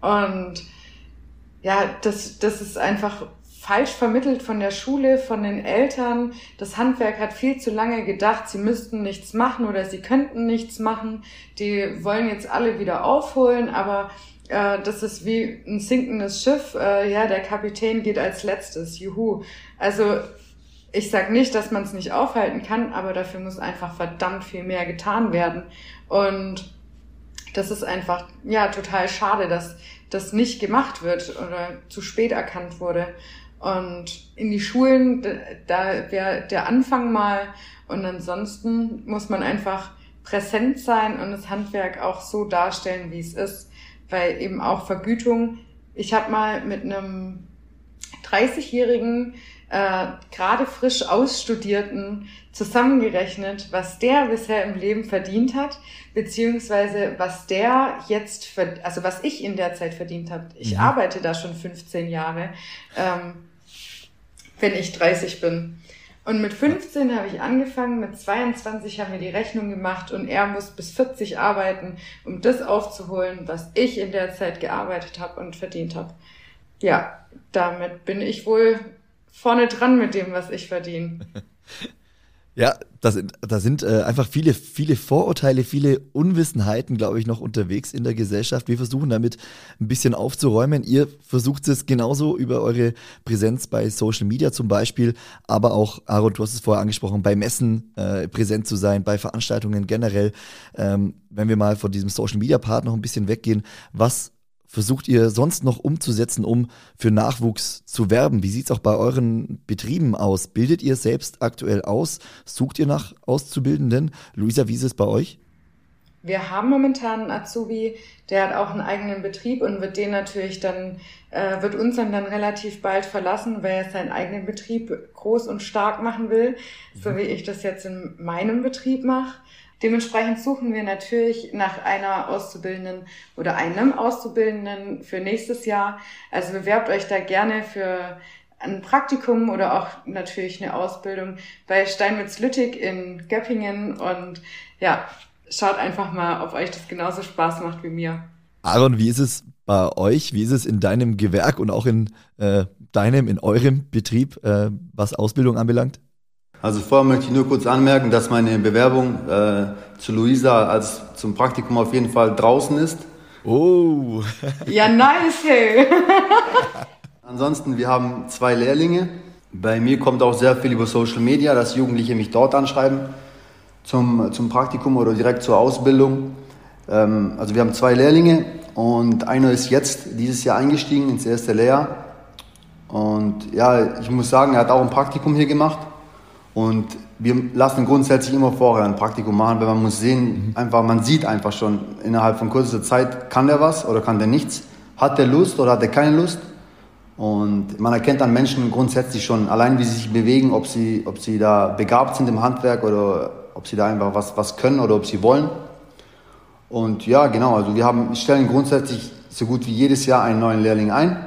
[SPEAKER 3] Und ja, das, das ist einfach falsch vermittelt von der Schule, von den Eltern. Das Handwerk hat viel zu lange gedacht, sie müssten nichts machen oder sie könnten nichts machen. Die wollen jetzt alle wieder aufholen, aber äh, das ist wie ein sinkendes Schiff. Äh, ja, der Kapitän geht als letztes. Juhu. Also ich sag nicht, dass man es nicht aufhalten kann, aber dafür muss einfach verdammt viel mehr getan werden. Und das ist einfach, ja, total schade, dass das nicht gemacht wird oder zu spät erkannt wurde. Und in die Schulen, da wäre der Anfang mal. Und ansonsten muss man einfach präsent sein und das Handwerk auch so darstellen, wie es ist. Weil eben auch Vergütung, ich habe mal mit einem 30-Jährigen äh, gerade frisch Ausstudierten zusammengerechnet, was der bisher im Leben verdient hat, beziehungsweise was der jetzt, also was ich in der Zeit verdient habe. Ich mhm. arbeite da schon 15 Jahre, ähm, wenn ich 30 bin. Und mit 15 habe ich angefangen, mit 22 haben wir die Rechnung gemacht und er muss bis 40 arbeiten, um das aufzuholen, was ich in der Zeit gearbeitet habe und verdient habe. Ja, damit bin ich wohl vorne dran mit dem, was ich verdiene. <laughs>
[SPEAKER 1] Ja, da sind, da sind äh, einfach viele, viele Vorurteile, viele Unwissenheiten, glaube ich, noch unterwegs in der Gesellschaft. Wir versuchen damit ein bisschen aufzuräumen. Ihr versucht es genauso über eure Präsenz bei Social Media zum Beispiel, aber auch, Aaron, du hast es vorher angesprochen, bei Messen äh, präsent zu sein, bei Veranstaltungen generell. Ähm, wenn wir mal von diesem Social Media Part noch ein bisschen weggehen, was versucht ihr sonst noch umzusetzen, um für Nachwuchs zu werben? Wie sieht es auch bei euren Betrieben aus? Bildet ihr selbst aktuell aus? Sucht ihr nach Auszubildenden? Luisa, wie ist es bei euch?
[SPEAKER 3] Wir haben momentan einen Azubi, der hat auch einen eigenen Betrieb und wird den natürlich dann, äh, wird uns dann, dann relativ bald verlassen, weil er seinen eigenen Betrieb groß und stark machen will, mhm. so wie ich das jetzt in meinem Betrieb mache. Dementsprechend suchen wir natürlich nach einer Auszubildenden oder einem Auszubildenden für nächstes Jahr. Also bewerbt euch da gerne für ein Praktikum oder auch natürlich eine Ausbildung bei Steinmetz-Lüttig in Göppingen und ja, schaut einfach mal, ob euch das genauso Spaß macht wie mir.
[SPEAKER 1] Aaron, wie ist es bei euch? Wie ist es in deinem Gewerk und auch in äh, deinem, in eurem Betrieb, äh, was Ausbildung anbelangt?
[SPEAKER 2] Also vorher möchte ich nur kurz anmerken, dass meine Bewerbung äh, zu Luisa als zum Praktikum auf jeden Fall draußen ist.
[SPEAKER 1] Oh. <laughs>
[SPEAKER 3] ja, nice, hey. <laughs>
[SPEAKER 2] Ansonsten, wir haben zwei Lehrlinge. Bei mir kommt auch sehr viel über Social Media, dass Jugendliche mich dort anschreiben zum, zum Praktikum oder direkt zur Ausbildung. Ähm, also wir haben zwei Lehrlinge und einer ist jetzt dieses Jahr eingestiegen ins erste Lehrjahr. Und ja, ich muss sagen, er hat auch ein Praktikum hier gemacht und wir lassen grundsätzlich immer vorher ein Praktikum machen, weil man muss sehen, mhm. einfach, man sieht einfach schon innerhalb von kurzer Zeit, kann der was oder kann der nichts? Hat der Lust oder hat er keine Lust? Und man erkennt an Menschen grundsätzlich schon, allein wie sie sich bewegen, ob sie, ob sie da begabt sind im Handwerk oder ob sie da einfach was, was können oder ob sie wollen. Und ja, genau, also wir haben, stellen grundsätzlich so gut wie jedes Jahr einen neuen Lehrling ein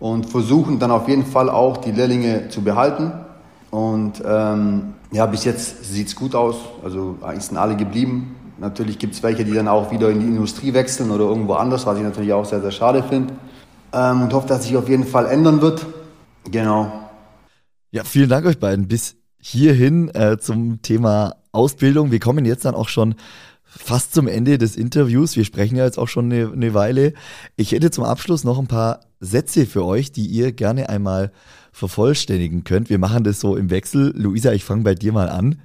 [SPEAKER 2] und versuchen dann auf jeden Fall auch die Lehrlinge zu behalten und ähm, ja, bis jetzt sieht es gut aus. Also eigentlich sind alle geblieben. Natürlich gibt es welche, die dann auch wieder in die Industrie wechseln oder irgendwo anders, was ich natürlich auch sehr, sehr schade finde. Ähm, und hoffe, dass sich auf jeden Fall ändern wird. Genau.
[SPEAKER 1] Ja, vielen Dank euch beiden. Bis hierhin äh, zum Thema Ausbildung. Wir kommen jetzt dann auch schon fast zum Ende des Interviews. Wir sprechen ja jetzt auch schon eine, eine Weile. Ich hätte zum Abschluss noch ein paar Sätze für euch, die ihr gerne einmal vervollständigen könnt. Wir machen das so im Wechsel. Luisa, ich fange bei dir mal an.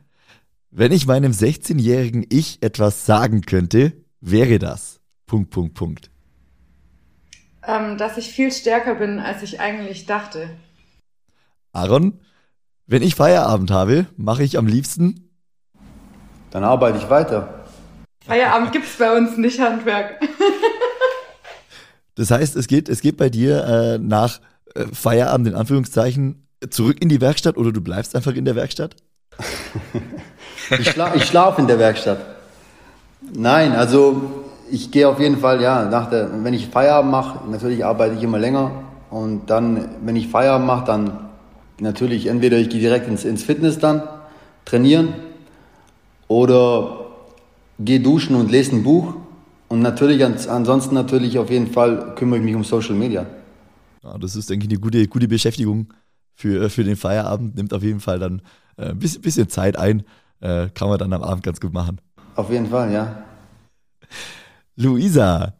[SPEAKER 1] Wenn ich meinem 16-jährigen Ich etwas sagen könnte, wäre das. Punkt, Punkt, Punkt.
[SPEAKER 3] Ähm, dass ich viel stärker bin, als ich eigentlich dachte.
[SPEAKER 1] Aaron, wenn ich Feierabend habe, mache ich am liebsten.
[SPEAKER 2] Dann arbeite ich weiter.
[SPEAKER 3] Feierabend gibt es bei uns nicht Handwerk.
[SPEAKER 1] das heißt, es geht, es geht bei dir äh, nach Feierabend in Anführungszeichen zurück in die Werkstatt oder du bleibst einfach in der Werkstatt? <laughs>
[SPEAKER 2] ich, schla ich schlafe in der Werkstatt. Nein, also ich gehe auf jeden Fall, ja, nach der, wenn ich Feierabend mache, natürlich arbeite ich immer länger und dann, wenn ich Feierabend mache, dann natürlich entweder ich gehe direkt ins, ins Fitness dann, trainieren oder gehe duschen und lese ein Buch und natürlich ansonsten natürlich auf jeden Fall kümmere ich mich um Social Media.
[SPEAKER 1] Ja, das ist, denke ich, eine gute, gute Beschäftigung für, für den Feierabend. Nimmt auf jeden Fall dann äh, ein bisschen, bisschen Zeit ein. Äh, kann man dann am Abend ganz gut machen.
[SPEAKER 2] Auf jeden Fall, ja. <laughs>
[SPEAKER 1] Luisa,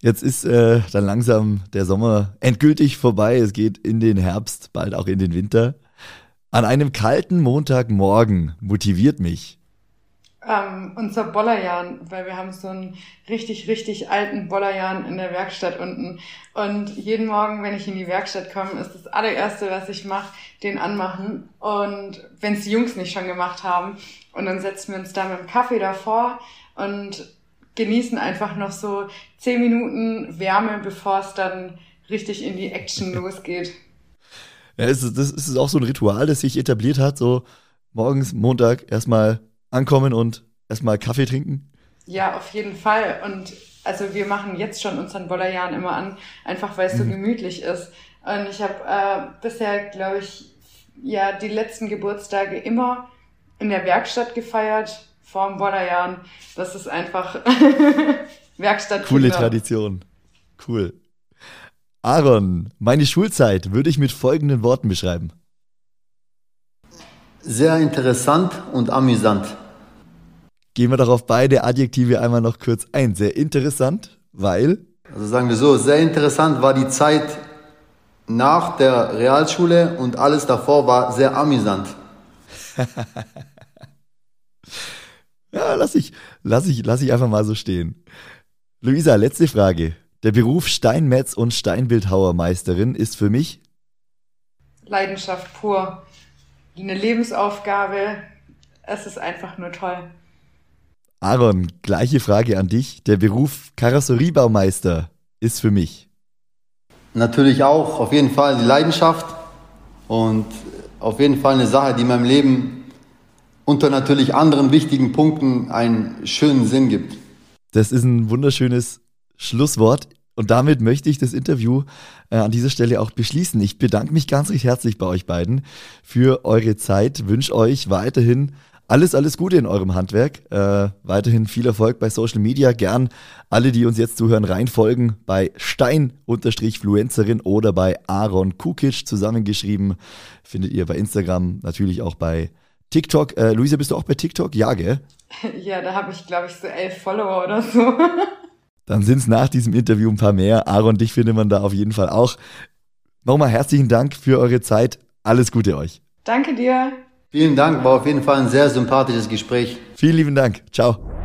[SPEAKER 1] jetzt ist äh, dann langsam der Sommer endgültig vorbei. Es geht in den Herbst, bald auch in den Winter. An einem kalten Montagmorgen motiviert mich
[SPEAKER 3] ähm, unser Bollerjan, weil wir haben so einen richtig, richtig alten Bollerjan in der Werkstatt unten. Und jeden Morgen, wenn ich in die Werkstatt komme, ist das allererste, was ich mache, den anmachen. Und wenn es die Jungs nicht schon gemacht haben. Und dann setzen wir uns da mit dem Kaffee davor und genießen einfach noch so zehn Minuten Wärme, bevor es dann richtig in die Action <laughs> losgeht.
[SPEAKER 1] Ja, ist, das ist auch so ein Ritual, das sich etabliert hat, so morgens, Montag erstmal ankommen und erstmal Kaffee trinken?
[SPEAKER 3] Ja, auf jeden Fall. Und also wir machen jetzt schon unseren Bollerjahren immer an, einfach weil es so mhm. gemütlich ist. Und ich habe äh, bisher, glaube ich, ja die letzten Geburtstage immer in der Werkstatt gefeiert, vor ein paar Jahren. Das ist einfach <laughs> Werkstatt.
[SPEAKER 1] Coole Tradition. Cool. Aaron, meine Schulzeit würde ich mit folgenden Worten beschreiben.
[SPEAKER 2] Sehr interessant und amüsant.
[SPEAKER 1] Gehen wir darauf beide Adjektive einmal noch kurz ein. Sehr interessant, weil.
[SPEAKER 2] Also sagen wir so, sehr interessant war die Zeit nach der Realschule und alles davor war sehr amüsant. <laughs>
[SPEAKER 1] ja, lass ich, lass ich, lass ich einfach mal so stehen. Luisa, letzte Frage. Der Beruf Steinmetz und Steinbildhauermeisterin ist für mich
[SPEAKER 3] Leidenschaft pur. Eine Lebensaufgabe. Es ist einfach nur toll.
[SPEAKER 1] Aaron, gleiche Frage an dich. Der Beruf Karosseriebaumeister ist für mich.
[SPEAKER 2] Natürlich auch, auf jeden Fall die Leidenschaft und auf jeden Fall eine Sache, die meinem Leben unter natürlich anderen wichtigen Punkten einen schönen Sinn gibt.
[SPEAKER 1] Das ist ein wunderschönes Schlusswort. Und damit möchte ich das Interview äh, an dieser Stelle auch beschließen. Ich bedanke mich ganz recht herzlich bei euch beiden für eure Zeit, wünsche euch weiterhin alles, alles Gute in eurem Handwerk. Äh, weiterhin viel Erfolg bei Social Media. Gern alle, die uns jetzt zuhören, reinfolgen bei Stein-Fluencerin oder bei Aaron Kukic zusammengeschrieben. Findet ihr bei Instagram, natürlich auch bei TikTok. Äh, Luisa, bist du auch bei TikTok? Ja, gell? <laughs>
[SPEAKER 3] Ja, da habe ich, glaube ich, so elf Follower oder so. <laughs>
[SPEAKER 1] Dann sind es nach diesem Interview ein paar mehr. Aaron, dich findet man da auf jeden Fall auch. Nochmal herzlichen Dank für eure Zeit. Alles Gute euch.
[SPEAKER 3] Danke dir.
[SPEAKER 2] Vielen Dank, war auf jeden Fall ein sehr sympathisches Gespräch.
[SPEAKER 1] Vielen lieben Dank. Ciao.